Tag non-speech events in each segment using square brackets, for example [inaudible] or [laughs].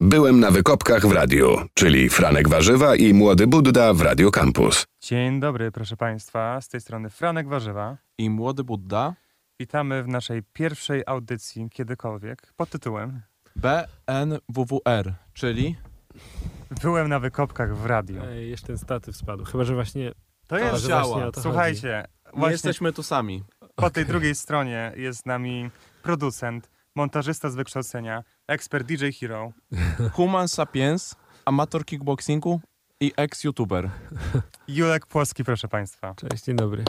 Byłem na wykopkach w radiu, czyli Franek Warzywa i Młody Budda w Radio Campus. Dzień dobry, proszę Państwa. Z tej strony Franek Warzywa. I młody Budda Witamy w naszej pierwszej audycji kiedykolwiek pod tytułem BNWWR, czyli Byłem na wykopkach w radiu. Ej, jeszcze ten statyw spadł. Chyba, że właśnie. To jest jest. działa. właśnie o to Słuchajcie, nie właśnie jesteśmy tu sami. po tej drugiej stronie jest z nami producent, montażysta z wykształcenia, ekspert DJ Hero. [laughs] Human Sapiens, amator kickboxingu i ex-youtuber. Julek Płoski, proszę Państwa. Cześć, dzień dobry.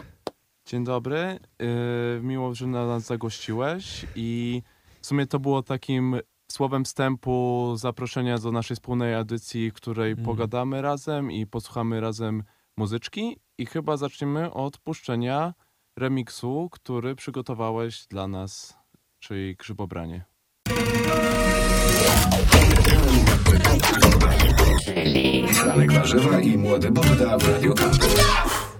Dzień dobry, yy, miło, że na nas zagościłeś i w sumie to było takim słowem wstępu zaproszenia do naszej wspólnej edycji, w której Mhm. pogadamy razem i posłuchamy razem muzyczki i chyba zaczniemy od puszczenia remiksu, który przygotowałeś dla nas, czyli Grzybobranie. Franek Warzywa i Młody Budda w Radio Campus.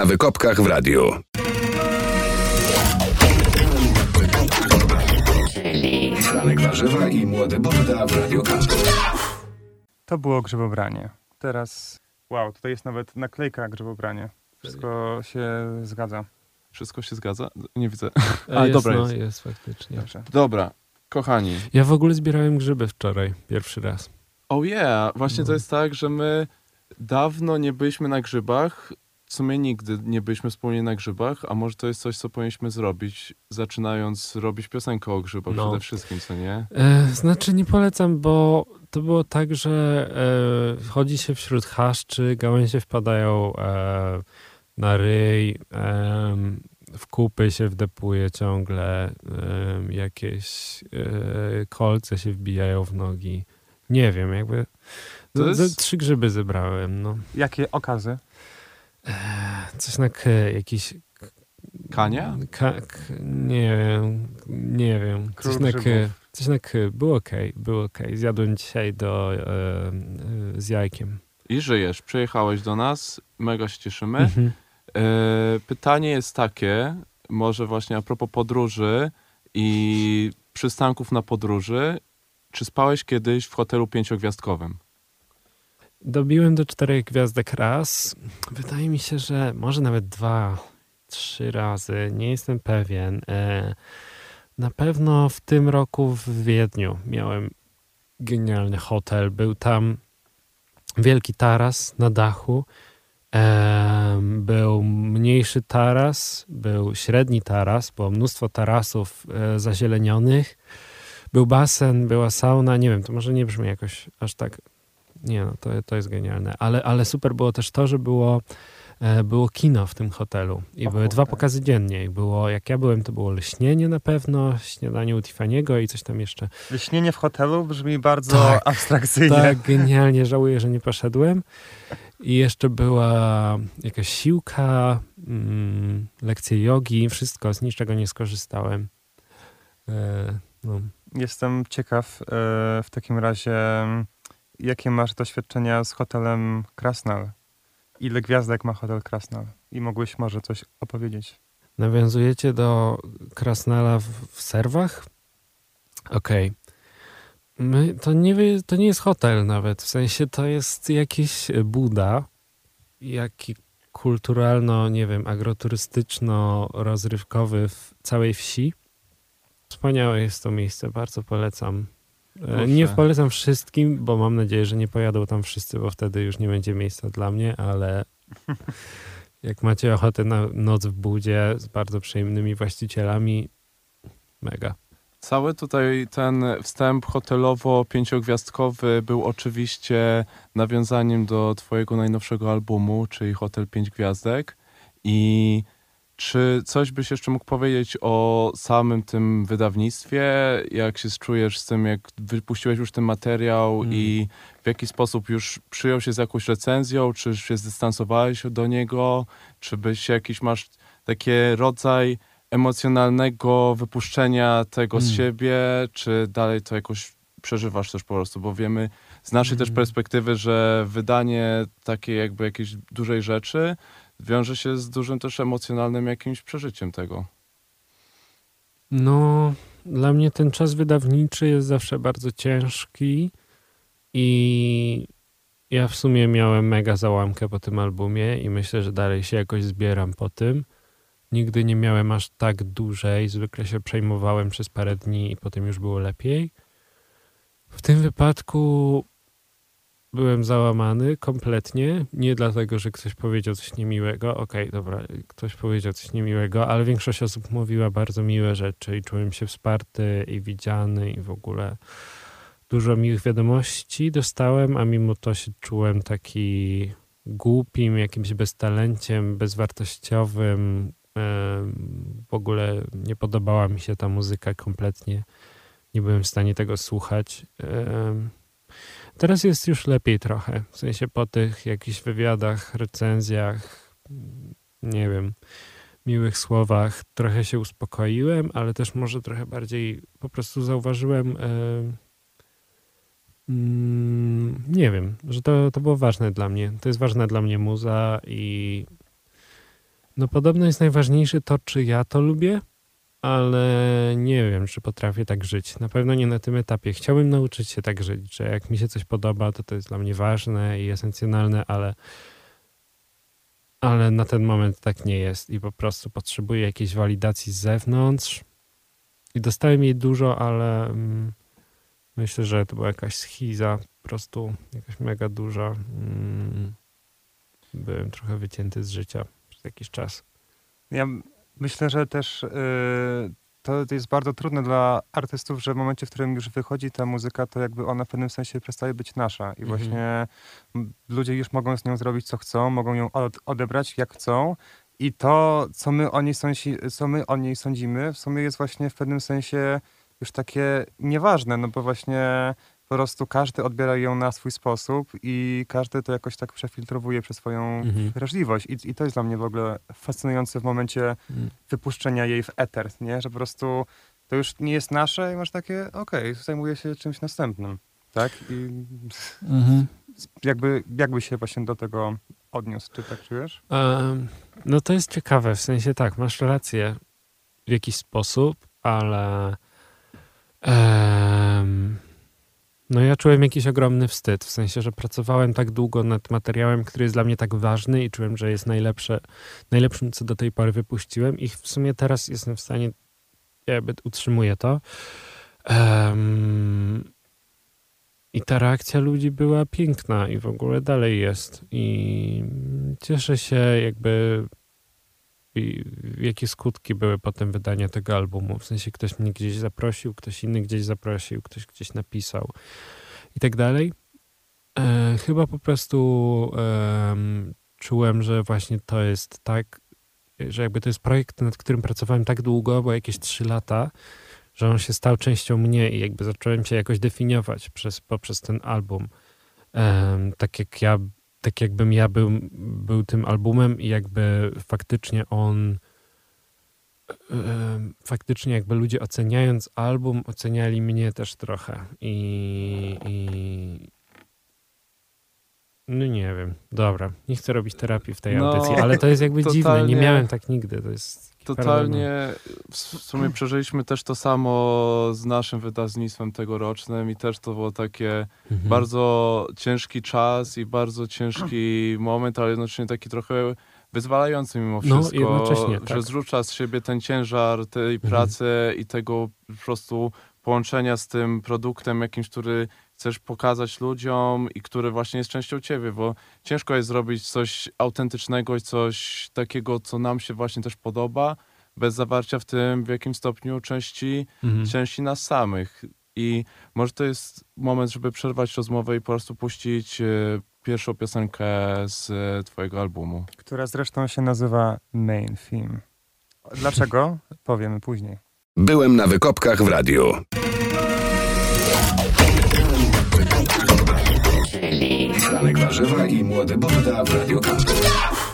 Na wykopkach w radiu. Franek Warzywa i Młody Budda w Radio Campus. To było grzybobranie. Teraz, wow, tutaj jest nawet naklejka grzybobranie. Wszystko się zgadza. Wszystko się zgadza? Nie widzę. E, [laughs] A, jest, dobra no, jest. jest faktycznie. Dobrze. Dobra, kochani. Ja w ogóle zbierałem grzyby wczoraj, pierwszy raz. Oh yeah, właśnie to No. jest tak, że my dawno nie byliśmy na grzybach. W sumie nigdy nie byliśmy wspólnie na grzybach, a może to jest coś, co powinniśmy zrobić, zaczynając robić piosenkę o grzybach No. przede wszystkim, co nie? E, znaczy nie polecam, bo to było tak, że e, chodzi się wśród chaszczy, gałęzie wpadają e, na ryj, em, w kupy się wdepuje ciągle, jakieś e, kolce się wbijają w nogi. Nie wiem, jakby... Z- jest- Trzy grzyby zebrałem, no. Jakie okazy? Coś na k, jakiś Kania? Ka, k, nie wiem, nie wiem. Coś na k, coś na k. Było okej, było okej. Zjadłem dzisiaj do, e, e, z jajkiem. I żyjesz, przyjechałeś do nas, mega się cieszymy. Mhm. E, pytanie jest takie, może właśnie a propos podróży i przystanków na podróży. Czy spałeś kiedyś w hotelu pięciogwiazdkowym? Dobiłem do czterech gwiazdek raz. Wydaje mi się, że może nawet dwa, trzy razy. Nie jestem pewien. E, na pewno w tym roku w Wiedniu miałem genialny hotel. Był tam wielki taras na dachu. Em, był mniejszy taras, był średni taras, było mnóstwo tarasów e, zazielenionych. Był basen, była sauna, nie wiem, to może nie brzmi jakoś aż tak. Nie no, to, to jest genialne. Ale, ale super było też to, że było, e, było kino w tym hotelu. I O były dwa pokazy dziennie. I było, jak ja byłem, to było leśnienie na pewno, śniadanie u Tiffany'ego i coś tam jeszcze. Wyśnienie w hotelu brzmi bardzo Tak. [laughs] abstrakcyjnie. Tak, genialnie. Żałuję, że nie poszedłem. I jeszcze była jakaś siłka, mm, lekcje jogi, wszystko, z niczego nie skorzystałem. E, no. Jestem ciekaw e, w takim razie, jakie masz doświadczenia z hotelem Krasnal? Ile gwiazdek ma hotel Krasnal? I mogłeś może coś opowiedzieć? Nawiązujecie do Krasnala w, w serwach? Okej. My, to, nie, to nie jest hotel nawet, w sensie to jest jakiś Buda, jaki kulturalno, nie wiem, agroturystyczno-rozrywkowy w całej wsi. Wspaniałe jest to miejsce, bardzo polecam. Proszę. Nie polecam wszystkim, bo mam nadzieję, że nie pojadą tam wszyscy, bo wtedy już nie będzie miejsca dla mnie, ale [laughs] jak macie ochotę na noc w budzie z bardzo przyjemnymi właścicielami, mega. Cały tutaj ten wstęp hotelowo-pięciogwiazdkowy był oczywiście nawiązaniem do twojego najnowszego albumu, czyli Hotel Pięć Gwiazdek. I czy coś byś jeszcze mógł powiedzieć o samym tym wydawnictwie? Jak się czujesz z tym, jak wypuściłeś już ten materiał Mm. i w jaki sposób już przyjął się z jakąś recenzją? Czy się zdystansowałeś do niego? Czy byś jakiś masz taki rodzaj emocjonalnego wypuszczenia tego z Mm. siebie, czy dalej to jakoś przeżywasz też po prostu, bo wiemy z naszej też Mm. perspektywy, że wydanie takiej jakby jakiejś dużej rzeczy wiąże się z dużym też emocjonalnym jakimś przeżyciem tego. No, dla mnie ten czas wydawniczy jest zawsze bardzo ciężki i ja w sumie miałem mega załamkę po tym albumie i myślę, że dalej się jakoś zbieram po tym. Nigdy nie miałem aż tak dużej, zwykle się przejmowałem przez parę dni i potem już było lepiej. W tym wypadku byłem załamany kompletnie, nie dlatego, że ktoś powiedział coś niemiłego, okej, dobra, ktoś powiedział coś niemiłego, ale większość osób mówiła bardzo miłe rzeczy i czułem się wsparty i widziany i w ogóle dużo miłych wiadomości dostałem, a mimo to się czułem taki głupim, jakimś beztalenciem, bezwartościowym. W ogóle nie podobała mi się ta muzyka kompletnie. Nie byłem w stanie tego słuchać. Teraz jest już lepiej trochę. W sensie po tych jakichś wywiadach, recenzjach, nie wiem, miłych słowach trochę się uspokoiłem, ale też może trochę bardziej po prostu zauważyłem, mm, nie wiem, że to, to było ważne dla mnie. To jest ważna dla mnie muza i no podobno jest najważniejsze to, czy ja to lubię, ale nie wiem, czy potrafię tak żyć. Na pewno nie na tym etapie. Chciałbym nauczyć się tak żyć, że jak mi się coś podoba, to to jest dla mnie ważne i esencjonalne, ale, ale na ten moment tak nie jest i po prostu potrzebuję jakiejś walidacji z zewnątrz. I dostałem jej dużo, ale mm, myślę, że to była jakaś schiza, po prostu jakaś mega duża. Mm, byłem trochę wycięty z życia przez jakiś czas. Ja myślę, że też y, to jest bardzo trudne dla artystów, że w momencie, w którym już wychodzi ta muzyka, to jakby ona w pewnym sensie przestaje być nasza. I Mhm. właśnie m, ludzie już mogą z nią zrobić, co chcą, mogą ją od, odebrać, jak chcą. I to, co my, o niej sądzi, co my o niej sądzimy, w sumie jest właśnie w pewnym sensie już takie nieważne, no bo właśnie po prostu każdy odbiera ją na swój sposób i każdy to jakoś tak przefiltrowuje przez swoją Mhm. wrażliwość. I, I to jest dla mnie w ogóle fascynujące w momencie Mm. wypuszczenia jej w eter, nie? Że po prostu to już nie jest nasze i masz takie, okej, zajmuję się czymś następnym, tak? I Mhm. jakby, jakby się właśnie do tego odniósł, czy tak czujesz? Em, No to jest ciekawe, w sensie tak, masz rację w jakiś sposób, ale em, no ja czułem jakiś ogromny wstyd, w sensie, że pracowałem tak długo nad materiałem, który jest dla mnie tak ważny i czułem, że jest najlepsze, najlepszym, co do tej pory wypuściłem i w sumie teraz jestem w stanie, ja jakby utrzymuję to. Em, i ta reakcja ludzi była piękna i w ogóle dalej jest. I cieszę się jakby i jakie skutki były potem wydania tego albumu. W sensie ktoś mnie gdzieś zaprosił, ktoś inny gdzieś zaprosił, ktoś gdzieś napisał i tak dalej. E, chyba po prostu em, czułem, że właśnie to jest tak, że jakby to jest projekt, nad którym pracowałem tak długo, bo jakieś trzy lata, że on się stał częścią mnie i jakby zacząłem się jakoś definiować przez, poprzez ten album. Em, tak jak ja, tak jakbym ja był, był tym albumem i jakby faktycznie on faktycznie jakby ludzie oceniając album, oceniali mnie też trochę i, i no nie wiem, dobra, nie chcę robić terapii w tej No, audycji, ale to jest jakby [laughs] dziwne, nie totalnie- miałem tak nigdy, to jest Totalnie w sumie przeżyliśmy też to samo z naszym wydawnictwem tegorocznym i też to było takie Mhm. bardzo ciężki czas i bardzo ciężki [clears throat] moment, ale jednocześnie taki trochę wyzwalający mimo No, wszystko, jednocześnie, że tak. zrzuca z siebie ten ciężar tej Mhm. pracy i tego po prostu połączenia z tym produktem jakimś, który chcesz pokazać ludziom i który właśnie jest częścią ciebie, bo ciężko jest zrobić coś autentycznego i coś takiego, co nam się właśnie też podoba, bez zawarcia w tym w jakim stopniu części Mhm. części nas samych. I może to jest moment, żeby przerwać rozmowę i po prostu puścić e, pierwszą piosenkę z e, twojego albumu. która zresztą się nazywa Main Theme. Dlaczego? [laughs] Powiemy później. Byłem na wykopkach w radiu. Franek Warzywa i Młody Budda w Radio Campus.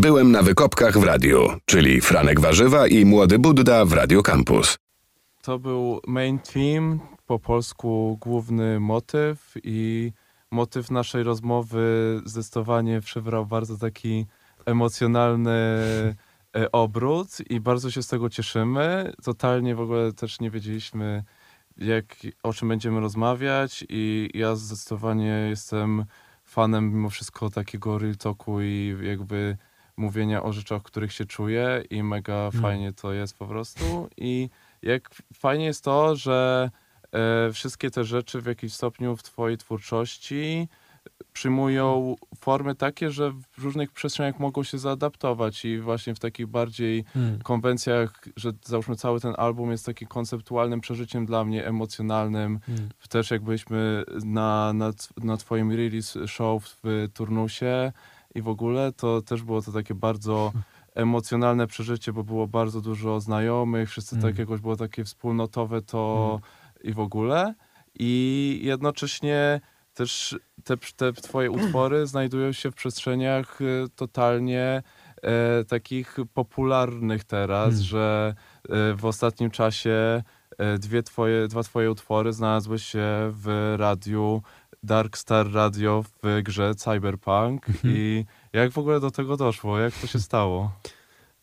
Byłem na wykopkach w radiu, czyli Franek Warzywa i Młody Budda w Radio Campus. To był main theme, po polsku główny motyw i motyw naszej rozmowy zdecydowanie przybrał bardzo taki emocjonalny e, obrót i bardzo się z tego cieszymy. Totalnie w ogóle też nie wiedzieliśmy, jak, o czym będziemy rozmawiać i ja zdecydowanie jestem fanem mimo wszystko takiego real talku i jakby mówienia o rzeczach, których się czuję i mega fajnie to jest po prostu i jak fajnie jest to, że e, wszystkie te rzeczy w jakimś stopniu w twojej twórczości przyjmują formy takie, że w różnych przestrzeniach mogą się zaadaptować i właśnie w takich bardziej Hmm. konwencjach, że załóżmy cały ten album jest takim konceptualnym przeżyciem dla mnie, emocjonalnym. Hmm. Też jak byliśmy na, na, na twoim release show w Turnusie i w ogóle, to też było to takie bardzo [laughs] emocjonalne przeżycie, bo było bardzo dużo znajomych, wszyscy Mm. tak jakoś było takie wspólnotowe to i w ogóle. I jednocześnie też te, te twoje [clears throat] utwory znajdują się w przestrzeniach y, totalnie e, takich popularnych teraz, Mm. że e, w ostatnim czasie e, dwie twoje, dwa twoje utwory znalazły się w radiu Dark Star Radio w grze Cyberpunk Mhm. i jak w ogóle do tego doszło? Jak to się stało?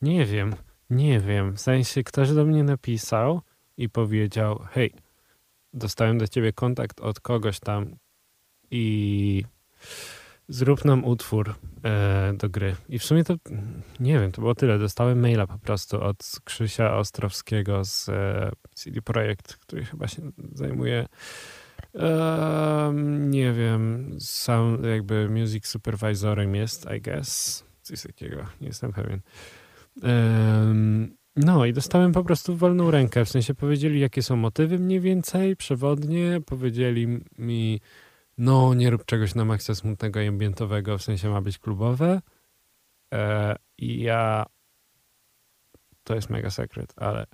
Nie wiem, nie wiem. W sensie ktoś do mnie napisał i powiedział: Hej, dostałem do ciebie kontakt od kogoś tam i zrób nam utwór e, do gry. I w sumie to nie wiem, to było tyle. Dostałem maila po prostu od Krzysia Ostrowskiego z e, CD Projekt, który chyba się zajmuje. Em, nie wiem, sam jakby music supervisorem jest, I guess. Coś takiego, nie jestem pewien. Em, no i dostałem po prostu wolną rękę, w sensie powiedzieli, jakie są motywy mniej więcej, przewodnie, powiedzieli mi, no nie rób czegoś na maksa smutnego i ambientowego, w sensie ma być klubowe. E, I ja, to jest mega sekret, ale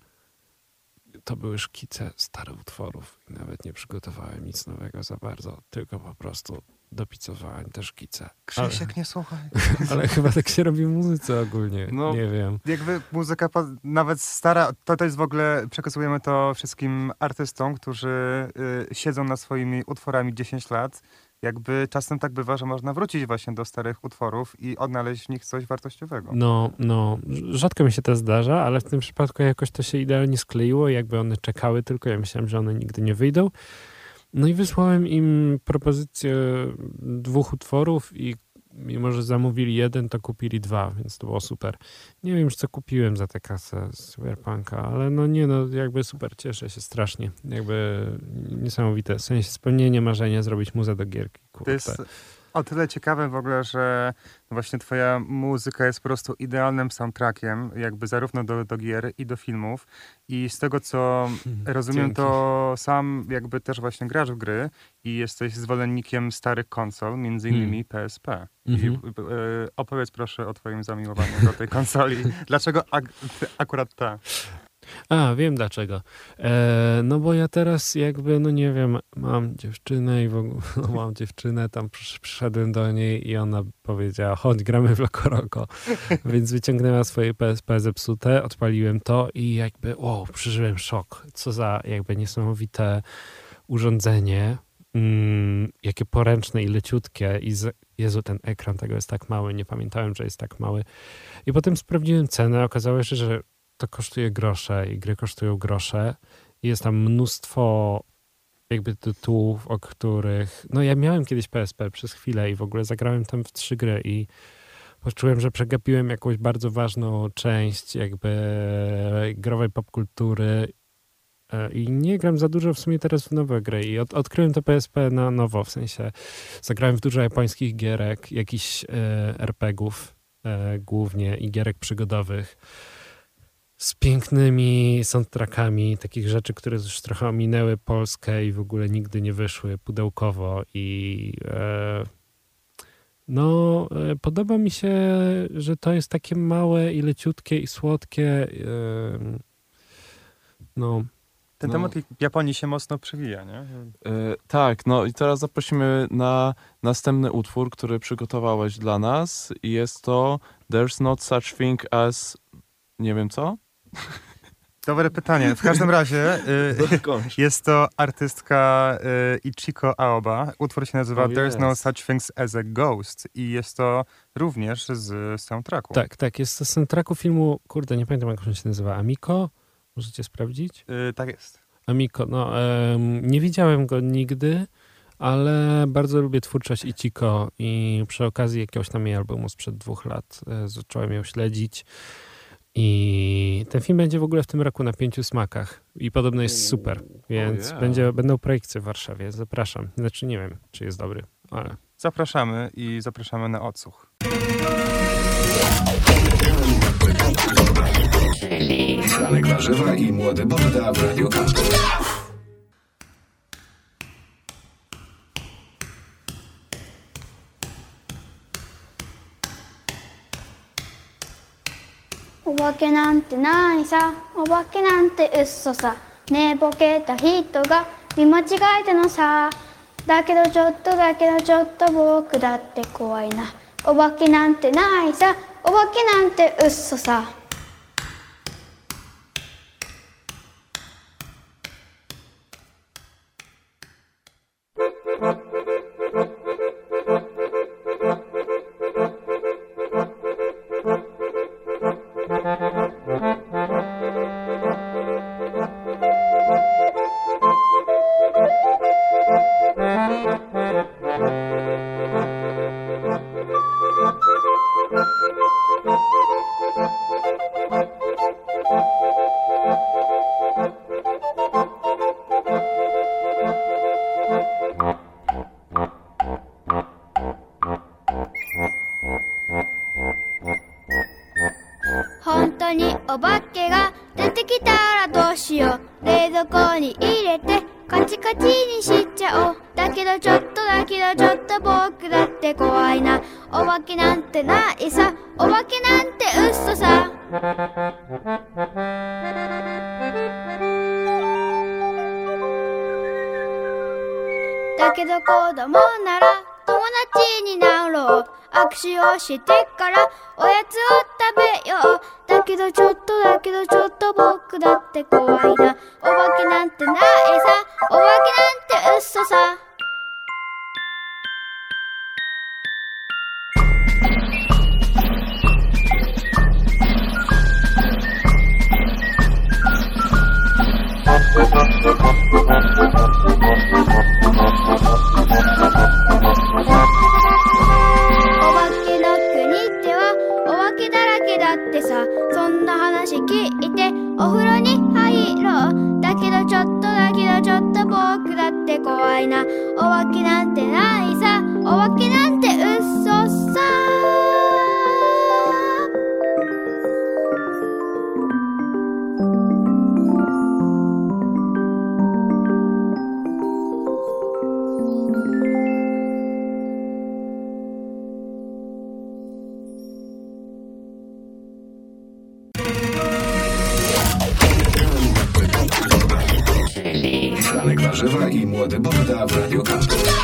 to były szkice starych utworów i nawet nie przygotowałem nic nowego za bardzo, tylko po prostu dopicowałem te szkice. Krzysiek, nie słuchaj. [laughs] Ale chyba tak się robi w muzyce ogólnie, No. nie wiem. Jakby muzyka nawet stara, to, jest w ogóle, przekazujemy to wszystkim artystom, którzy y, siedzą nad swoimi utworami 10 lat. Jakby czasem tak bywa, że można wrócić właśnie do starych utworów i odnaleźć w nich coś wartościowego. No, no, rzadko mi się to zdarza, ale w tym przypadku jakoś to się idealnie skleiło, jakby one czekały tylko, ja myślałem, że one nigdy nie wyjdą. No i wysłałem im propozycję dwóch utworów i mimo, że zamówili jeden, to kupili dwa, więc to było super. Nie wiem już, co kupiłem za tę kasę z Cyberpunka, ale no nie, no jakby super, cieszę się strasznie. Jakby niesamowite, w sensie spełnienie marzenia zrobić muzę do gierki. To Kurde. jest o tyle ciekawe w ogóle, że właśnie twoja muzyka jest po prostu idealnym soundtrackiem, jakby zarówno do, do gier i do filmów. I z tego, co [laughs] rozumiem, Dzięki. to sam jakby też właśnie grasz w gry i jesteś zwolennikiem starych konsol, między Hmm. innymi PSP. Mhm. I, y, opowiedz proszę o twoim zamiłowaniu do tej konsoli. [laughs] Dlaczego ak- akurat ta? A, wiem dlaczego. E, no bo ja teraz jakby, no nie wiem, mam dziewczynę i w ogóle [laughs] no mam dziewczynę, tam przysz- przyszedłem do niej i ona powiedziała, chodź, gramy w Lokoroko. [laughs] Więc wyciągnęła swoje PSP zepsute, odpaliłem to i jakby, wow, przeżyłem szok. Co za jakby niesamowite urządzenie. Mm, jakie poręczne i leciutkie i z, Jezu, ten ekran tego jest tak mały, nie pamiętałem, że jest tak mały. I potem sprawdziłem cenę, okazało się, że to kosztuje grosze i gry kosztują grosze. I jest tam mnóstwo jakby tytułów, o których... No ja miałem kiedyś PSP przez chwilę i w ogóle zagrałem tam w trzy gry i poczułem, że przegapiłem jakąś bardzo ważną część jakby growej popkultury E, i nie gram za dużo w sumie teraz w nowe gry i od, odkryłem to PSP na nowo, w sensie zagrałem w dużo japońskich gierek, jakichś e, RPGów e, głównie i gierek przygodowych z pięknymi soundtrackami, takich rzeczy, które już trochę ominęły Polskę i w ogóle nigdy nie wyszły pudełkowo i e, no, e, podoba mi się, że to jest takie małe i leciutkie i słodkie. e, No, Ten No. temat Japonii się mocno przewija, nie? E, tak, no i teraz zaprosimy na następny utwór, który przygotowałeś dla nas i jest to There's Not Such Thing as... nie wiem co? Dobre pytanie. W każdym razie y, jest to artystka y, Ichiko Aoba. Utwór się nazywa Oh, There's No. Such Things as a Ghost i jest to również z soundtracku. tak, tak, jest to z soundtracku filmu, kurde, nie pamiętam jak on się nazywa, Amiko? Możecie sprawdzić? Y, tak jest. Amiko, no nie widziałem go nigdy, ale bardzo lubię twórczość Ichiko i przy okazji jakiegoś tam jej albumu sprzed dwóch lat e, zacząłem ją śledzić I ten film będzie w ogóle w tym roku na pięciu smakach i podobno jest super, więc yeah. będzie, będą projekcje w Warszawie. Zapraszam. Znaczy nie wiem, czy jest dobry, ale Zapraszamy i zapraszamy na odsłuch. Franek Warzywa i Młody Budda w Radio Campus. "お化けなんてないさ。お化けなんて嘘さ。寝ぼけた人が見間違えたのさ。だけどちょっとだけどちょっと僕だって怖いな。お化けなんてないさ。お化けなんて嘘さ。カチカチにしちゃおう。だけどちょっとだけどちょっと僕だって怖いな。お化けなんてないさ。お化けなんて嘘さ。だけど子供なら友達になろう。握手をして Franek Warzywa i Młody Budda w Radio Campus.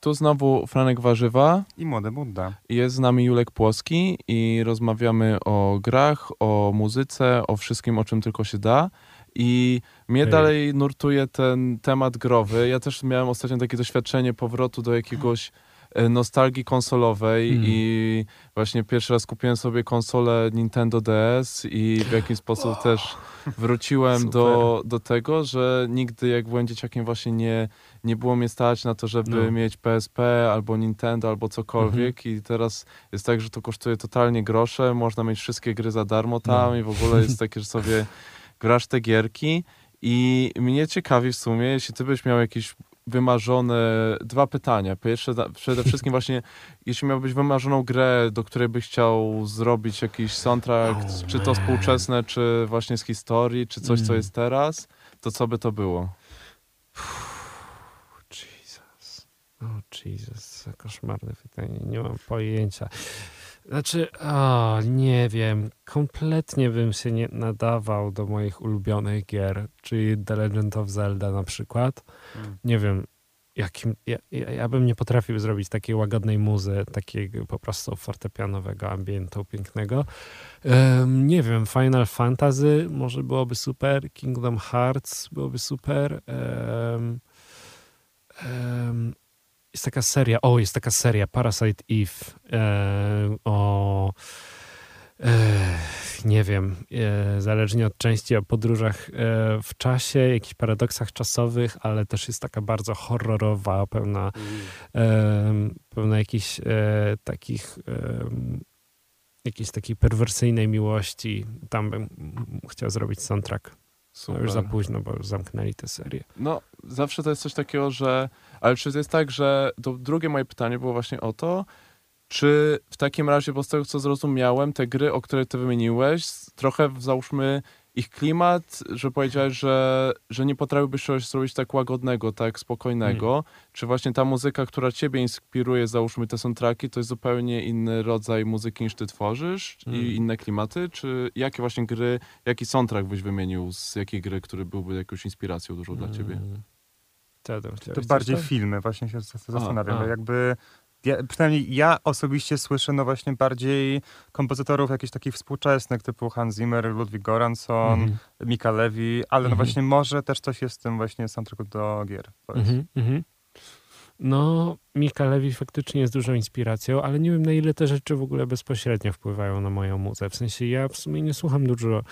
Tu znowu Franek Warzywa. I młody Budda. Jest z nami Julek Płoski i rozmawiamy o grach, o muzyce, o wszystkim, o czym tylko się da. I mnie Ej. dalej nurtuje ten temat growy. Ja też miałem ostatnio takie doświadczenie powrotu do jakiegoś nostalgii konsolowej Mm. i właśnie pierwszy raz kupiłem sobie konsolę Nintendo DS i w jakiś sposób też [laughs] wróciłem do, do tego, że nigdy jak byłem dzieciakiem właśnie nie, nie było mnie stać na to, żeby No. mieć PSP albo Nintendo albo cokolwiek i teraz jest tak, że to kosztuje totalnie grosze, można mieć wszystkie gry za darmo tam No. i w ogóle jest [laughs] takie, że sobie grasz te gierki i mnie ciekawi w sumie, jeśli ty byś miał jakieś wymarzone dwa pytania. Pierwsze, przede wszystkim [laughs] właśnie, jeśli miałbyś wymarzoną grę, do której byś chciał zrobić jakiś soundtrack, Oh, czy to współczesne, czy właśnie z historii, czy coś, co Mm. jest teraz, to co by to było? Jesus. O, Jesus. Koszmarne pytanie. Nie mam pojęcia. Znaczy, o, nie wiem. Kompletnie bym się nie nadawał do moich ulubionych gier, czyli The Legend of Zelda na przykład. Mm. Nie wiem, jakim... Ja, ja, bym nie potrafił zrobić takiej łagodnej muzy, takiego po prostu fortepianowego ambientu pięknego. Em, nie wiem, Final Fantasy może byłoby super, Kingdom Hearts byłoby super. Em, em, jest taka seria, o, jest taka seria Parasite Eve e, o e, nie wiem, e, zależnie od części o podróżach e, w czasie, jakichś paradoksach czasowych, ale też jest taka bardzo horrorowa, pełna, em, pełna jakichś takich jakiejś takiej perwersyjnej miłości. Tam bym chciał zrobić soundtrack. No Super. już za późno, bo już zamknęli tę serię. No, zawsze to jest coś takiego, że. Ale czy to jest tak, że. To drugie moje pytanie było właśnie o to, czy w takim razie, bo z tego co zrozumiałem, te gry, o które ty wymieniłeś, trochę załóżmy ich klimat, że powiedziałeś, że, że nie potrafiłbyś czegoś zrobić tak łagodnego, tak spokojnego. Czy właśnie ta muzyka, która ciebie inspiruje, załóżmy te soundtracki, to jest zupełnie inny rodzaj muzyki niż ty tworzysz Mm. i inne klimaty? Czy jakie właśnie gry, jaki soundtrack byś wymienił z jakiej gry, który byłby jakąś inspiracją dużą dla ciebie? Mm. To coś bardziej tam? filmy, właśnie się zas- zastanawiam. a. bo Jakby ja, przynajmniej ja osobiście słyszę no właśnie bardziej kompozytorów jakichś takich współczesnych, typu Hans Zimmer, Ludwig Goransson, Mhm. Mika Levi, ale no Mhm. właśnie może też coś jest w tym właśnie soundtracku do gier. Mhm, mhm. No, Mika Lewi faktycznie jest dużą inspiracją, ale nie wiem na ile te rzeczy w ogóle bezpośrednio wpływają na moją muzę. W sensie ja w sumie nie słucham dużo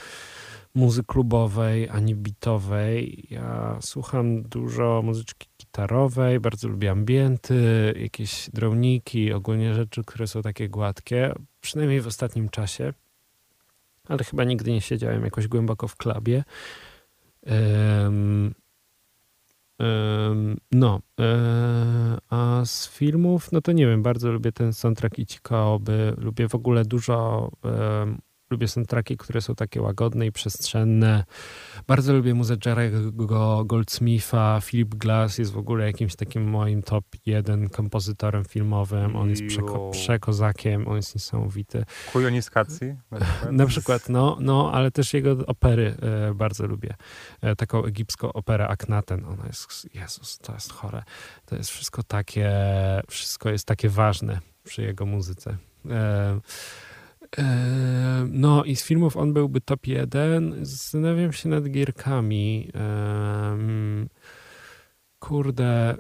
muzyki klubowej ani bitowej. Ja słucham dużo muzyczki gitarowej, bardzo lubię ambienty, jakieś drowniki, ogólnie rzeczy, które są takie gładkie, przynajmniej w ostatnim czasie. Ale chyba nigdy nie siedziałem jakoś głęboko w klubie. Em, em, no, e, a z filmów, no to nie wiem, bardzo lubię ten soundtrack Ichikaoby. Lubię w ogóle dużo, lubię soundtracki, które są takie łagodne i przestrzenne. Bardzo lubię muzykę Jerry'ego Goldsmitha. Philip Glass jest w ogóle jakimś takim moim top jeden kompozytorem filmowym. On jest przeko- przekozakiem, on jest niesamowity. Kujoniskacji na przykład. Na przykład, no, no, ale też jego opery e, bardzo lubię. E, taką egipską operę Aknaten, ona jest, Jezus, to jest chore. To jest wszystko takie, wszystko jest takie ważne przy jego muzyce. E, no i z filmów on byłby top jeden. Zastanawiam się nad gierkami. Kurde,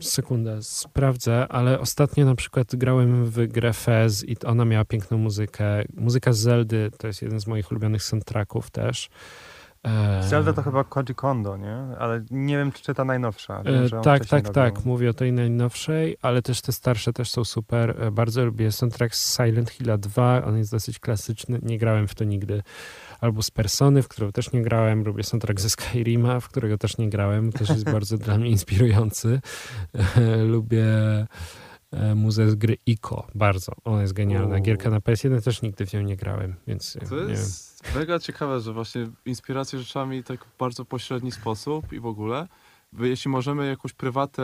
sekundę, sprawdzę, ale ostatnio na przykład grałem w grę Fez i ona miała piękną muzykę. Muzyka z Zeldy to jest jeden z moich ulubionych soundtracków też. E, Zelda to chyba Koji Kondo, nie? Ale nie wiem, czy ta najnowsza. Wiem, E, że on tak, wcześniej tak, robił. tak. Mówię o tej najnowszej, ale też te starsze też są super. E, Bardzo lubię soundtrack z Silent Hill 2. On jest dosyć klasyczny. Nie grałem w to nigdy. Albo z Persony, w którą też nie grałem. Lubię soundtrack ze Skyrima, w którego też nie grałem. Też jest [laughs] bardzo dla mnie inspirujący. E, Lubię e, muzę z gry Ico. Bardzo. Ona jest genialna. Gierka na PS1 też nigdy w nią nie grałem, więc To nie wiem. Jest mega ciekawe, że właśnie inspiracje rzeczami tak w bardzo pośredni sposób i w ogóle. Jeśli możemy jakąś prywatę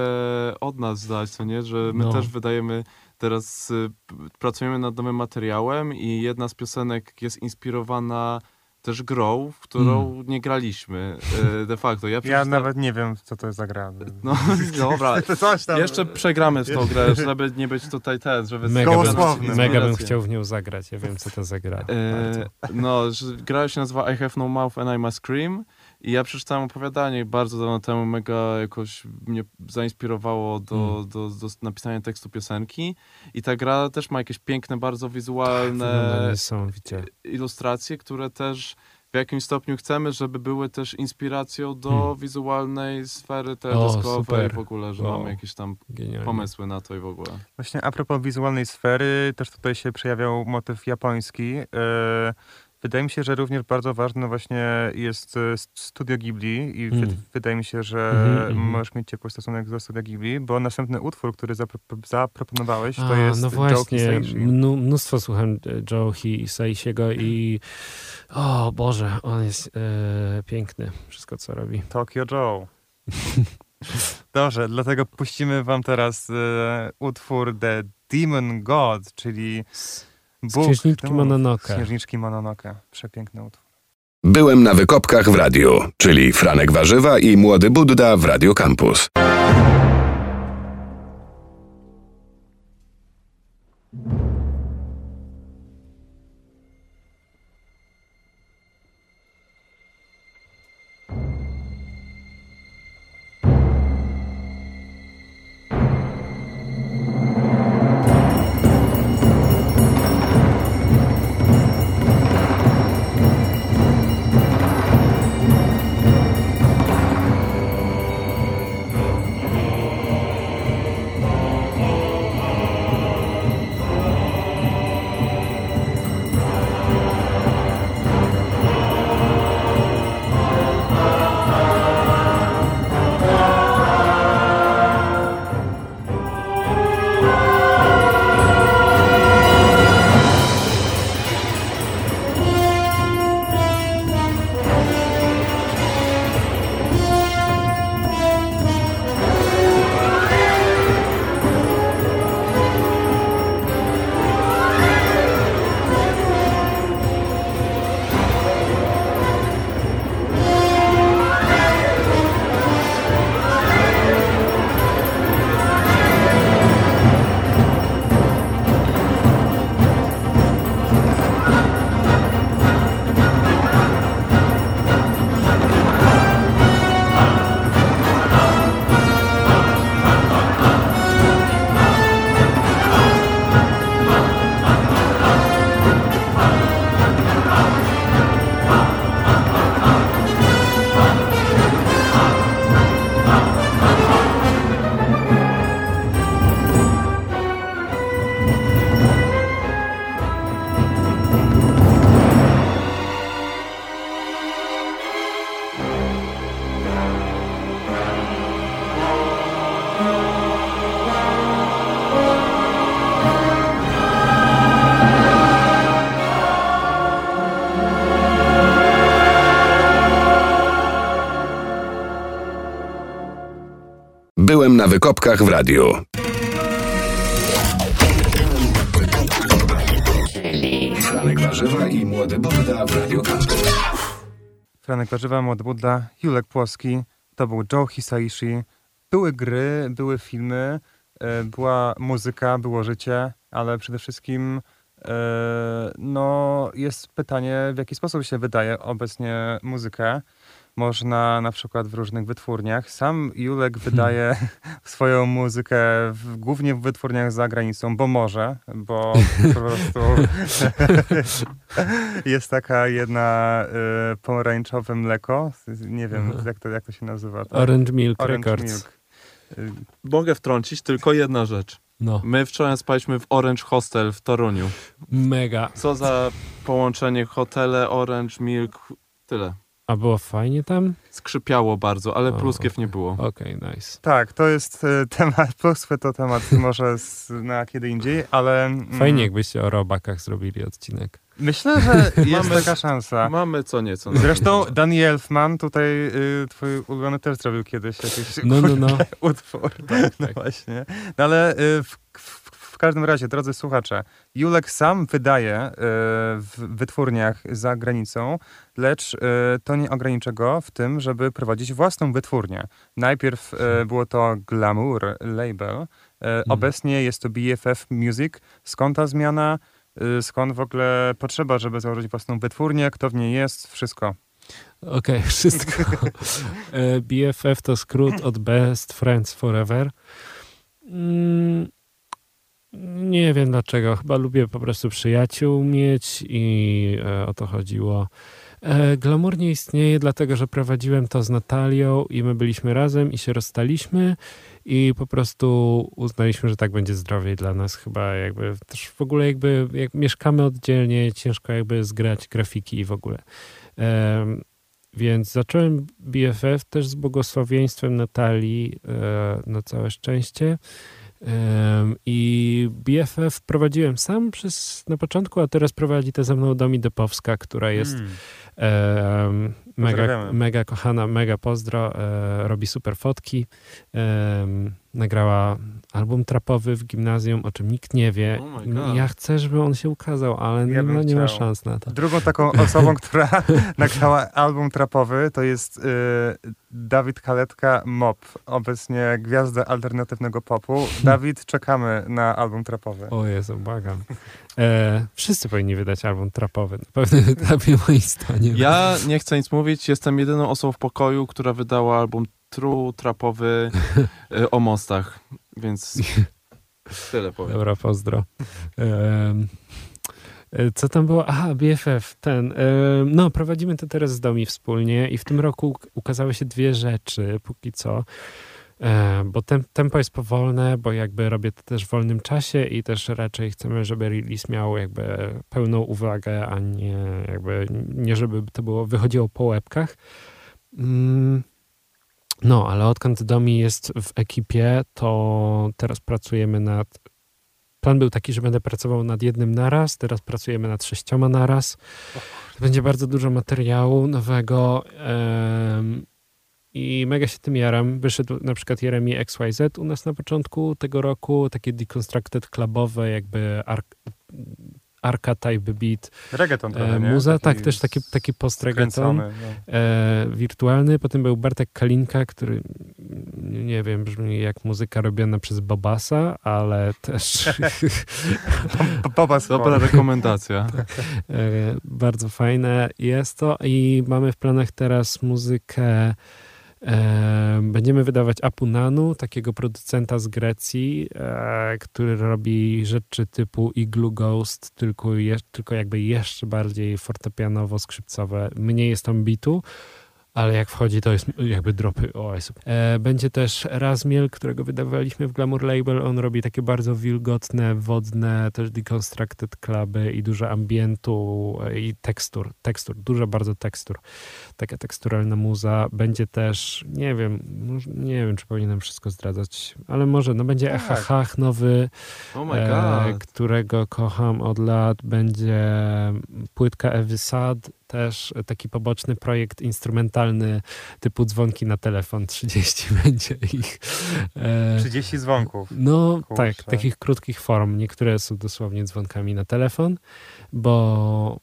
od nas zdać, co nie, że my No. też wydajemy teraz, y, p- pracujemy nad nowym materiałem i jedna z piosenek jest inspirowana też grą, w którą nie graliśmy y, de facto. Ja, [laughs] Ja nawet nie wiem, co to jest za gra. [laughs] No dobra, [laughs] Coś tam. jeszcze przegramy w tą grę, żeby nie być tutaj ten, żeby Mega Gołosłowny. bym, mega bym chciał w nią zagrać. Ja wiem, co to za gra. E, no, gra się nazywa I Have No Mouth and I Must Scream i ja przeczytałem opowiadanie bardzo dawno temu, mega jakoś mnie zainspirowało do, Mm. do, do napisania tekstu piosenki i ta gra też ma jakieś piękne, bardzo wizualne niesamowicie. ilustracje, które też w jakimś stopniu chcemy, żeby były też inspiracją do Hmm. wizualnej sfery teledyskowej w ogóle, że Wow. mamy jakieś tam Genialnie. pomysły na to i w ogóle. Właśnie a propos wizualnej sfery, też tutaj się przejawiał motyw japoński. E, Wydaje mi się, że również bardzo ważne właśnie jest e, studio Ghibli i Mm. wydaje mi się, że Mhm, mhm. możesz mieć ciepły stosunek do studia Ghibli, bo następny utwór, który zapro zaproponowałeś, to A, jest no właśnie, mnóstwo słucham e, Joe Hisaishiego i o Boże, on jest e, piękny, wszystko co robi. Tokyo Joe. [laughs] Dobrze, dlatego puścimy wam teraz e, utwór The Demon God, czyli Bóg Księżniczki. Mononoke. Księżniczki Mononoke. Przepiękny utwór. Byłem na wykopkach w radiu, czyli Franek Warzywa i Młody Budda w Radio Campus.「na wykopkach w radiu. Franek Warzywa i Młody Buddha w Radio Campus. Franek Warzywa, Młody Budda, Julek Płoski, to był Joe Hisaishi. Były gry, były filmy, e, była muzyka, było życie, ale przede wszystkim e, no, jest pytanie, w jaki sposób się wydaje obecnie muzykę. Można na przykład w różnych wytwórniach. Sam Julek wydaje [laughs] swoją muzykę w, głównie w wytwórniach za granicą, bo może, bo po [laughs] prostu [laughs] jest taka jedna y, pomarańczowe mleko. Nie wiem, jak to, jak to się nazywa. tak? Orange Milk Orange Records. Milk. Y, Mogę wtrącić tylko jedna rzecz. No, My wczoraj spaliśmy w Orange Hostel w Toruniu. mega. Co za połączenie hotele, Orange, Milk, tyle. A było fajnie tam? Skrzypiało bardzo, ale O, pluskiew nie było. Okej, nice. Tak, to jest y, temat, [laughs] pluskwy to temat [laughs] może z, na kiedy indziej, ale... mm, Fajnie, jakbyście o robakach zrobili odcinek. Myślę, że [laughs] jest Mamy- taka szansa. Mamy co nieco. Zresztą. Danny Elfman tutaj, y, twój ulubiony też zrobił kiedyś jakiś No, no, no. utwór. No właśnie. No ale y, w, w, każdym razie, drodzy słuchacze, Julek sam wydaje y, w wytwórniach za granicą, lecz y, to nie ogranicza go w tym, żeby prowadzić własną wytwórnię. Najpierw y, było to Glamour Label, y, obecnie jest to BFF Music. Skąd ta zmiana? Skąd w ogóle potrzeba, żeby założyć własną wytwórnię? Kto w niej jest? Wszystko. Okej, [laughs] wszystko. E, BFF to skrót od Best Friends Forever. Nie wiem dlaczego. Chyba lubię po prostu przyjaciół mieć i e, o to chodziło. E, Glamour nie istnieje, dlatego że prowadziłem to z Natalią i my byliśmy razem i się rozstaliśmy i po prostu uznaliśmy, że tak będzie zdrowiej dla nas chyba jakby też w ogóle jakby jak mieszkamy oddzielnie, ciężko jakby zgrać grafiki i w ogóle. Em, więc zacząłem BFF też z błogosławieństwem Natalii, e, na całe szczęście. I BFF prowadziłem sam przez na początku, a teraz prowadzi to ze mną Domi Depowska, która jest Mm. Mega, mega kochana, mega pozdro, e, robi super fotki. Em, nagrała album trapowy w gimnazjum, o czym nikt nie wie. Oh ja chcę, żeby on się ukazał, ale Ja nie, ma, nie ma szans na to. Drugą taką [laughs] osobą, która [laughs] nagrała album trapowy, to jest y, Dawid Kaletka Mop, obecnie gwiazda alternatywnego popu. [laughs] Dawid, czekamy na album trapowy. O Jezu, błagam. E, wszyscy powinni wydać album trapowy. Na pewnym etapie moim zdaniem. Ja nie chcę nic mówić, jestem jedyną osobą w pokoju, która wydała album true trapowy y, o mostach, więc [laughs] tyle powiem. Dobra, pozdro. E, co tam było? Aha, BFF, ten. no, prowadzimy to teraz z Domi wspólnie i w tym roku uk- ukazały się dwie rzeczy, póki co. E, bo tem, tempo jest powolne, bo jakby robię to też w wolnym czasie i też raczej chcemy, żeby release miał jakby pełną uwagę, a nie jakby, nie żeby to było, wychodziło po łebkach. Mm, no, ale odkąd Domi jest w ekipie, to teraz pracujemy nad. Plan był taki, że będę pracował nad jednym naraz, teraz pracujemy nad sześcioma naraz. Będzie bardzo dużo materiału nowego em, i mega się tym jaram. Wyszedł na przykład Jeremy XYZ u nas na początku tego roku, takie deconstructed clubowe, jakby ark, arka type beat. Reggaeton trochę, E, nie? muza, Taki tak, też taki, taki post-reggaeton no. e, wirtualny. Potem był Bartek Kalinka, który nie wiem, brzmi jak muzyka robiona przez Bobasa, ale też [laughs] B- Boba Dobra rekomendacja. [laughs] e, bardzo fajne jest to i mamy w planach teraz muzykę Będziemy wydawać Apunanu, takiego producenta z Grecji, e, który robi rzeczy typu Igloo Ghost, tylko, je, tylko jakby jeszcze bardziej fortepianowo-skrzypcowe. Mniej jest tam bitu, ale jak wchodzi, to jest jakby dropy. O, Jezu. E, będzie też Razmiel, którego wydawaliśmy w Glamour Label. On robi takie bardzo wilgotne, wodne, też deconstructed cluby i dużo ambientu e, i tekstur. Tekstur, dużo bardzo tekstur. Taka teksturalna muza. Będzie też, nie wiem, nie wiem, czy powinienem wszystko zdradzać, ale może, no będzie Tak. Nowy, Oh my e, którego kocham od lat. Będzie płytka Ewy Sad, też taki poboczny projekt instrumentalny typu dzwonki na telefon, 30 [laughs] będzie ich. E, 30 dzwonków. no Kurczę. tak, takich krótkich form. Niektóre są dosłownie dzwonkami na telefon, bo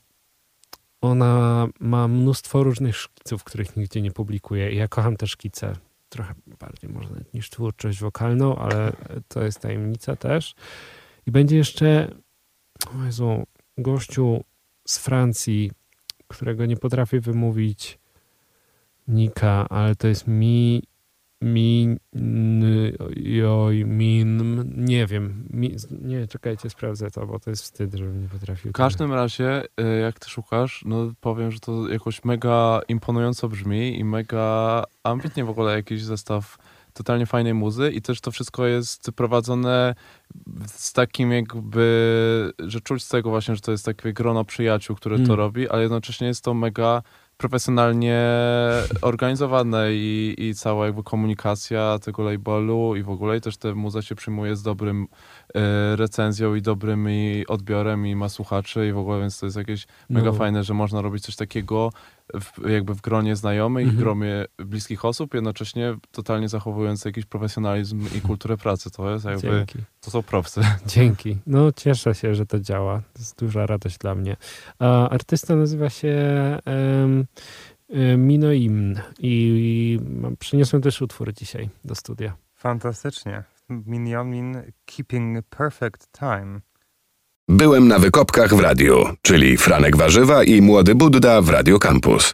ona ma mnóstwo różnych szkiców, których nigdzie nie publikuje. I ja kocham te szkice. Trochę bardziej może niż twórczość wokalną, ale to jest tajemnica też. I będzie jeszcze o Jezu, gościu z Francji, którego nie potrafię wymówić Nika, ale to jest mi Min, joj, min, nie wiem, mi, nie, czekajcie, sprawdzę to, bo to jest wstyd, żebym nie potrafił. W każdym razie, y, jak ty szukasz, no powiem, że to jakoś mega imponująco brzmi i mega ambitnie w ogóle jakiś zestaw totalnie fajnej muzy i też to wszystko jest prowadzone z takim jakby, że czuć z tego właśnie, że to jest takie grono przyjaciół, które to Mm. robi, ale jednocześnie jest to mega profesjonalnie organizowane i, i cała jakby komunikacja tego labelu i w ogóle i też te muza się przyjmuje z dobrym e, recenzją i dobrym i odbiorem i ma słuchaczy i w ogóle, więc to jest jakieś mega No. fajne, że można robić coś takiego w, jakby w gronie znajomych, Mhm. w gronie bliskich osób, jednocześnie totalnie zachowując jakiś profesjonalizm i kulturę pracy. To jest jakby, Dzięki. to są propsy. [laughs] Dzięki. No cieszę się, że to działa. To jest duża radość dla mnie. A artysta nazywa się um, i, i przyniosłem też utwór dzisiaj do studia. Fantastycznie. Miniomin Keeping Perfect Time. Byłem na wykopkach w radiu, czyli Franek Warzywa i Młody Budda w Radio Campus.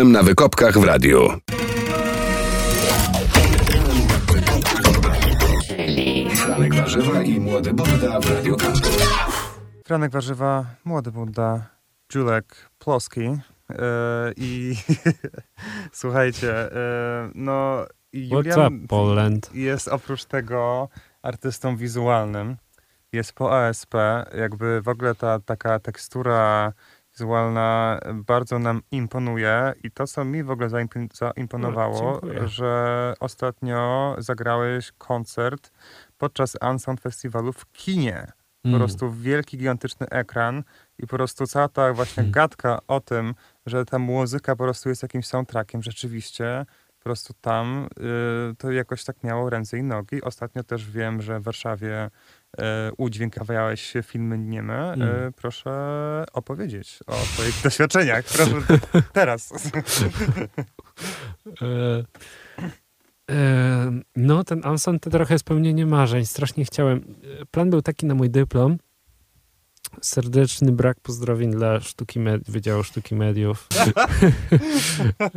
Byłem na wykopkach w radiu. Franek Warzywa i Młody Budda w Radiu K. Franek Warzywa, Młody Budda, Julek Ploski. Yy, I [laughs] słuchajcie, yy, no Julian jest oprócz tego artystą wizualnym. Jest po ASP, jakby w ogóle ta taka tekstura wizualna bardzo nam imponuje i to, co mi w ogóle zaimp- zaimponowało, O, dziękuję. że ostatnio zagrałeś koncert podczas Unsound Festiwalu w kinie. Po Mm. prostu wielki, gigantyczny ekran i po prostu cała ta właśnie Mm. gadka o tym, że ta muzyka po prostu jest jakimś soundtrackiem rzeczywiście, po prostu tam y, to jakoś tak miało ręce i nogi. Ostatnio też wiem, że w Warszawie y, udźwiękawiałeś filmy nieme. Mm. Y, proszę opowiedzieć o swoich [laughs] doświadczeniach. Proszę te- teraz. [laughs] E, e, no, ten Anson to trochę spełnienie marzeń. Strasznie chciałem. e, Plan był taki na mój dyplom. Serdeczny brak pozdrowień dla sztuki med- Wydziału Sztuki Mediów. [laughs]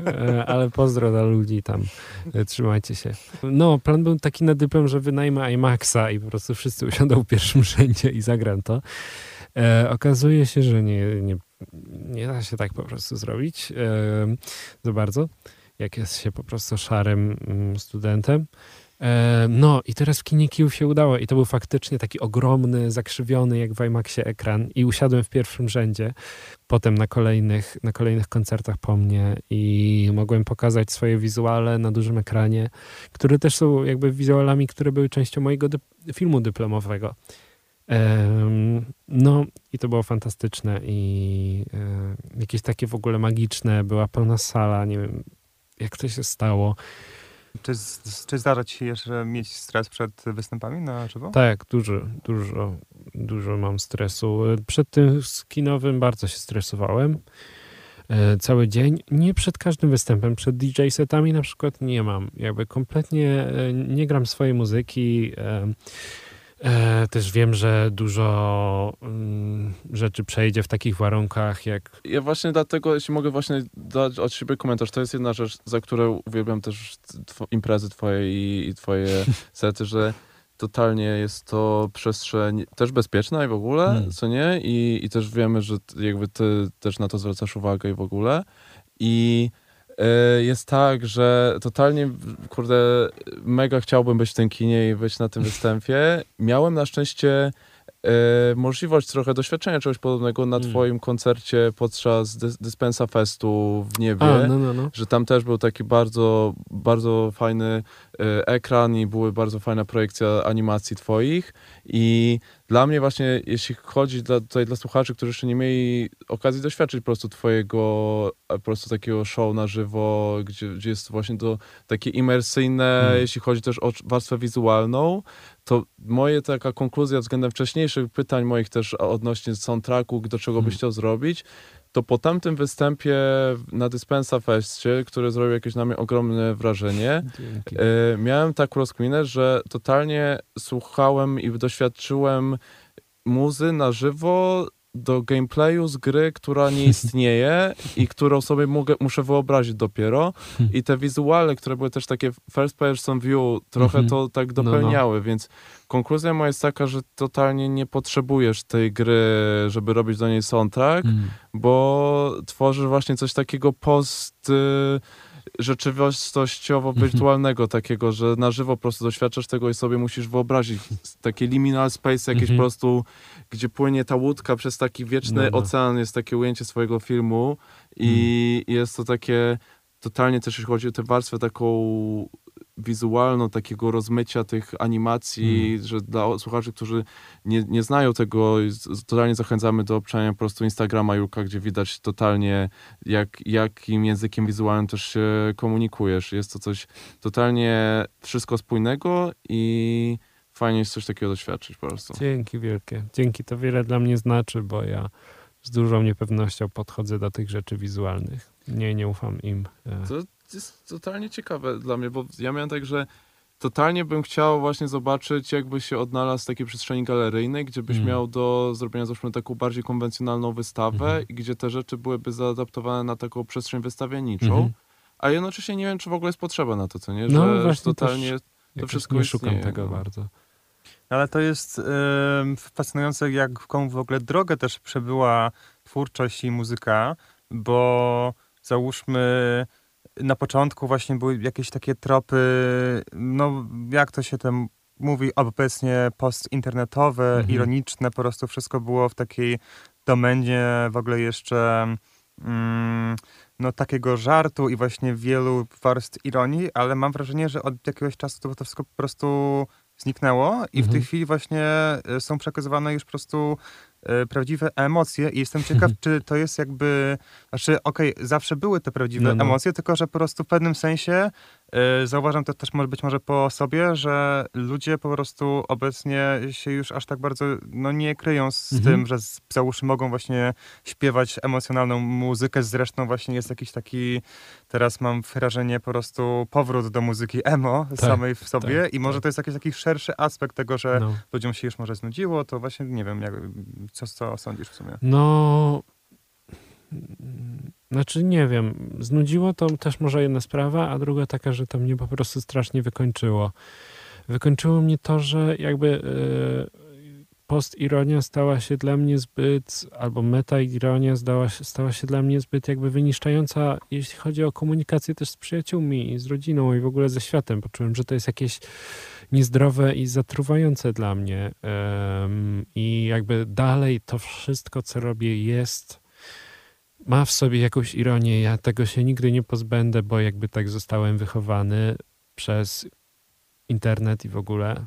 E, Ale pozdro dla ludzi tam. E, Trzymajcie się. No, plan był taki na dyplom, że wynajmę IMAXa i po prostu wszyscy usiądą w pierwszym [laughs] rzędzie i zagram to. E, okazuje się, że nie, nie, nie da się tak po prostu zrobić e, za bardzo jak jest się po prostu szarym mm, studentem. E, No i teraz w kinie Kijów się udało i to był faktycznie taki ogromny, zakrzywiony jak w IMAXie ekran i usiadłem w pierwszym rzędzie, potem na kolejnych, na kolejnych koncertach po mnie i mogłem pokazać swoje wizuale na dużym ekranie, które też są jakby wizualami, które były częścią mojego filmu dyplomowego. No i to było fantastyczne i e, jakieś takie w ogóle magiczne, była pełna sala, nie wiem jak to się stało. Czy, czy zdarza ci się jeszcze mieć stres przed występami na żywo? Tak, dużo, dużo, dużo mam stresu. Przed tym skinowym bardzo się stresowałem. E, Cały dzień. Nie przed każdym występem, przed DJ setami na przykład nie mam. Jakby kompletnie e, nie gram swojej muzyki. E, Też wiem, że dużo mm, rzeczy przejdzie w takich warunkach, jak Ja właśnie dlatego, jeśli mogę właśnie dać od siebie komentarz, to jest jedna rzecz, za którą uwielbiam też imprezy twoje i, i twoje [laughs] sety, że totalnie jest to przestrzeń też bezpieczna i w ogóle, Mm. co nie? I, I też wiemy, że jakby ty też na to zwracasz uwagę i w ogóle. I jest tak, że totalnie, kurde, mega chciałbym być w tym kinie i być na tym [laughs] występie. Miałem na szczęście e, możliwość trochę doświadczenia czegoś podobnego na Mm. twoim koncercie podczas dys Dyspensa Festu w niebie. A, no, no, no. Że tam też był taki bardzo, bardzo fajny e, ekran i były bardzo fajna projekcja animacji twoich. I dla mnie właśnie, jeśli chodzi dla, tutaj dla słuchaczy, którzy jeszcze nie mieli okazji doświadczyć po prostu twojego e, po prostu takiego show na żywo, gdzie, gdzie jest właśnie to takie imersyjne, Mm. jeśli chodzi też o warstwę wizualną, to moje taka konkluzja względem wcześniejszych pytań moich też odnośnie soundtracku, do czego byś Mm. chciał zrobić, to po tamtym występie na Dyspensa Festie, który zrobił jakieś na mnie ogromne wrażenie, e, miałem taką rozkminę, że totalnie słuchałem i doświadczyłem muzy na żywo do gameplayu z gry, która nie istnieje [laughs] i którą sobie mogę, muszę wyobrazić dopiero. I te wizuale, które były też takie first person view, trochę Mhm. to tak No, no. dopełniały, więc konkluzja moja jest taka, że totalnie nie potrzebujesz tej gry, żeby robić do niej soundtrack, Mm. bo tworzysz właśnie coś takiego post y, rzeczywistościowo-wirtualnego takiego, że na żywo po prostu doświadczasz tego i sobie musisz wyobrazić takie liminal space jakieś Mhm. po prostu, gdzie płynie ta łódka przez taki wieczny No, no. ocean, jest takie ujęcie swojego filmu i jest to takie totalnie też jeśli chodzi o tę warstwę taką wizualną, takiego rozmycia tych animacji, że dla słuchaczy, którzy nie, nie znają tego, totalnie zachęcamy do obczania po prostu Instagrama Julka, gdzie widać totalnie jak, jakim językiem wizualnym też się komunikujesz. Jest to coś totalnie wszystko spójnego i fajnie jest coś takiego doświadczyć po prostu. Dzięki wielkie. Dzięki, to wiele dla mnie znaczy, bo ja z dużą niepewnością podchodzę do tych rzeczy wizualnych. Nie, nie ufam im. E, To jest totalnie ciekawe dla mnie, bo ja miałem tak, że totalnie bym chciał właśnie zobaczyć, jakby się odnalazł w takiej przestrzeni galeryjnej, gdzie byś Mm. miał do zrobienia załóżmy taką bardziej konwencjonalną wystawę Mhm. i gdzie te rzeczy byłyby zaadaptowane na taką przestrzeń wystawienniczą. Mhm. A jednocześnie nie wiem, czy w ogóle jest potrzeba na to, co nie? No, Że właśnie totalnie też Jakoś wszystko nie szukam istnieje, tego no. bardzo. Ale to jest em, fascynujące, jaką w ogóle drogę też przebyła twórczość i muzyka, bo załóżmy na początku właśnie były jakieś takie tropy, no jak to się tam mówi obecnie postinternetowe, Mhm. ironiczne, po prostu wszystko było w takiej domenie w ogóle jeszcze mm, no takiego żartu i właśnie wielu warstw ironii, ale mam wrażenie, że od jakiegoś czasu to, to wszystko po prostu zniknęło i w Mhm. tej chwili właśnie e, są przekazywane już po prostu prawdziwe emocje i jestem ciekaw, czy to jest jakby, znaczy okej, zawsze były te prawdziwe No, no. emocje, tylko że po prostu w pewnym sensie e, zauważam to też może być może po sobie, że ludzie po prostu obecnie się już aż tak bardzo no, nie kryją z Mhm. tym, że z, załóżmy mogą właśnie śpiewać emocjonalną muzykę, zresztą właśnie jest jakiś taki, teraz mam wrażenie po prostu powrót do muzyki emo samej w sobie tak, i może tak. to jest jakiś taki szerszy aspekt tego, że No. ludziom się już może znudziło, to właśnie nie wiem, jak, co, co sądzisz w sumie. No. Znaczy nie wiem, znudziło to też może jedna sprawa, a druga taka, że to mnie po prostu strasznie wykończyło. Wykończyło mnie to, że jakby e, postironia stała się dla mnie zbyt, albo metaironia stała się, dla mnie zbyt jakby wyniszczająca, jeśli chodzi o komunikację też z przyjaciółmi i z rodziną i w ogóle ze światem. Poczułem, że to jest jakieś niezdrowe i zatruwające dla mnie. I jakby dalej to wszystko, co robię, jest. Ma w sobie jakąś ironię. Ja tego się nigdy nie pozbędę, bo jakby tak zostałem wychowany przez internet i w ogóle.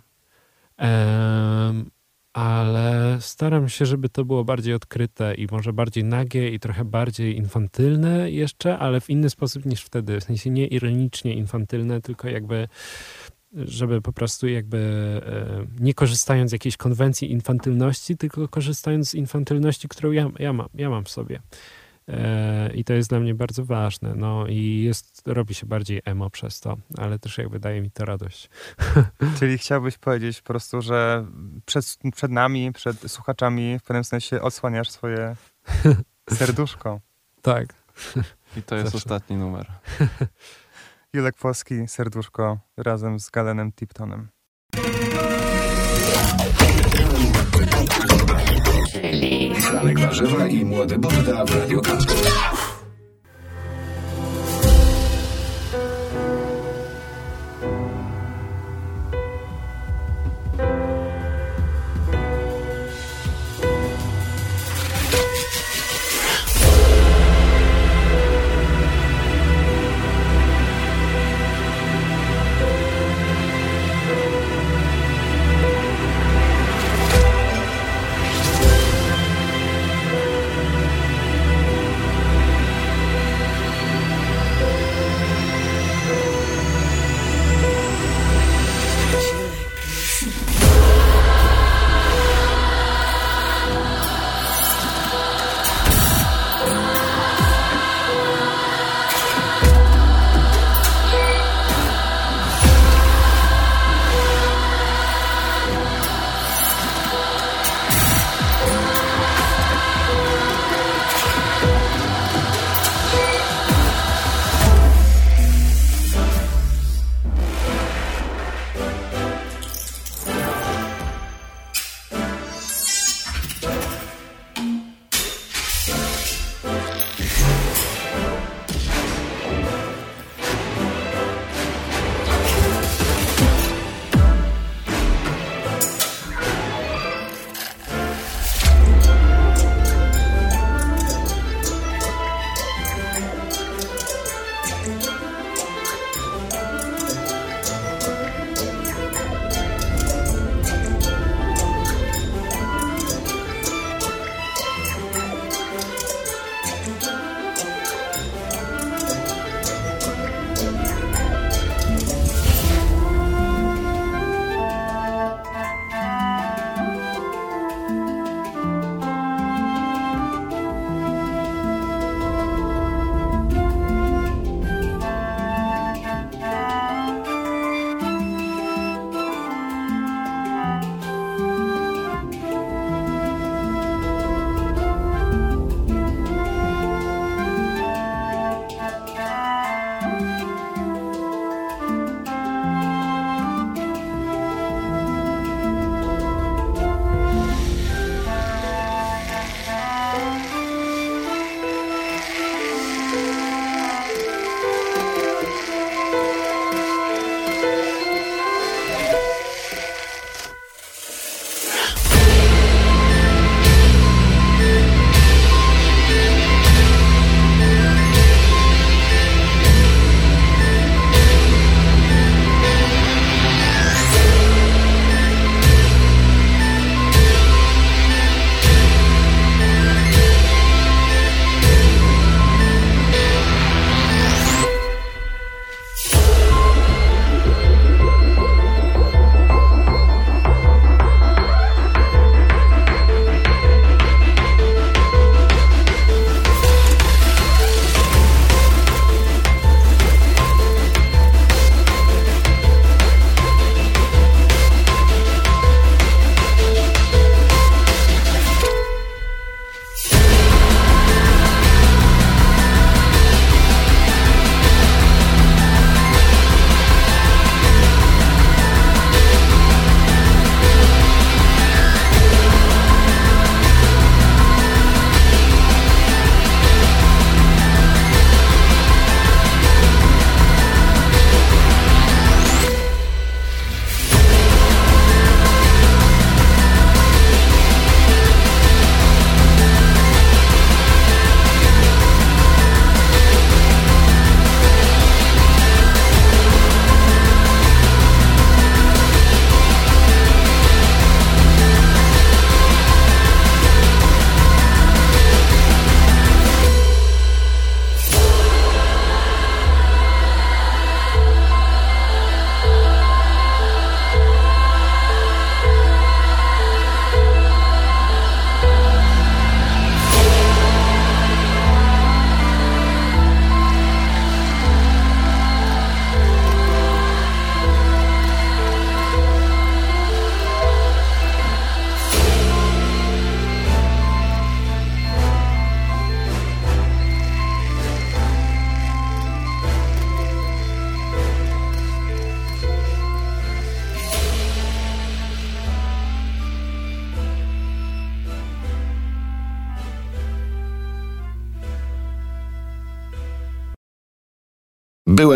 Em, ale staram się, żeby to było bardziej odkryte i może bardziej nagie i trochę bardziej infantylne jeszcze, ale w inny sposób niż wtedy. W sensie nie ironicznie infantylne, tylko jakby żeby po prostu jakby nie korzystając z jakiejś konwencji infantylności, tylko korzystając z infantylności, którą ja, ja, mam, ja mam w sobie. E, I to jest dla mnie bardzo ważne. No i jest, robi się bardziej emo przez to, ale też jakby daje mi to radość. [laughs] Czyli chciałbyś powiedzieć po prostu, że przed, przed nami, przed słuchaczami w pewnym sensie odsłaniasz swoje [laughs] serduszko. Tak. I to jest Zawsze. ostatni numer. [laughs] Julek Polski, serduszko razem z Galenem Tiptonem. Franek Warzywa i Młody Budda w Radio Campus.「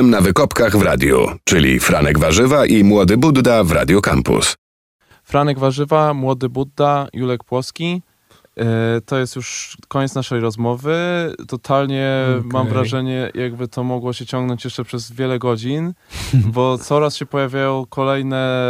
Byłem na wykopkach w radiu, czyli Franek Warzywa i Młody Budda w Radio Campus. Franek Warzywa, Młody Budda, Julek Płoski. E, To jest już koniec naszej rozmowy. Totalnie mam Okej. wrażenie, jakby to mogło się ciągnąć jeszcze przez wiele godzin, [laughs] bo coraz się pojawiają kolejne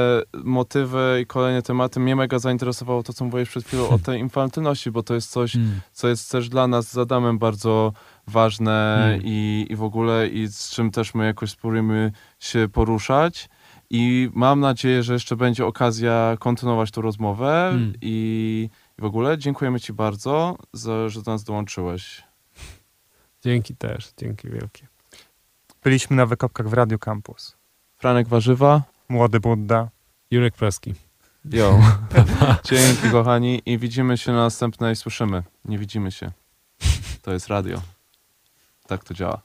motywy i kolejne tematy. Mnie mega zainteresowało to, co mówiłeś przed chwilą o tej infantylności, bo to jest coś, Mm. co jest też dla nas z Adamem bardzo ważne Mm. i, i w ogóle i z czym też my jakoś spróbujemy się poruszać. I mam nadzieję, że jeszcze będzie okazja kontynuować tą rozmowę Mm. i, i w ogóle dziękujemy Ci bardzo, za, że do nas dołączyłeś. Dzięki też, dzięki wielkie. Byliśmy na wykopkach w Radio Campus. Franek Warzywa, Młody Budda. Jurek Preski. jo. [laughs] Dzięki kochani i widzimy się na następnej, słyszymy. Nie widzimy się. To jest radio. Tak to działa.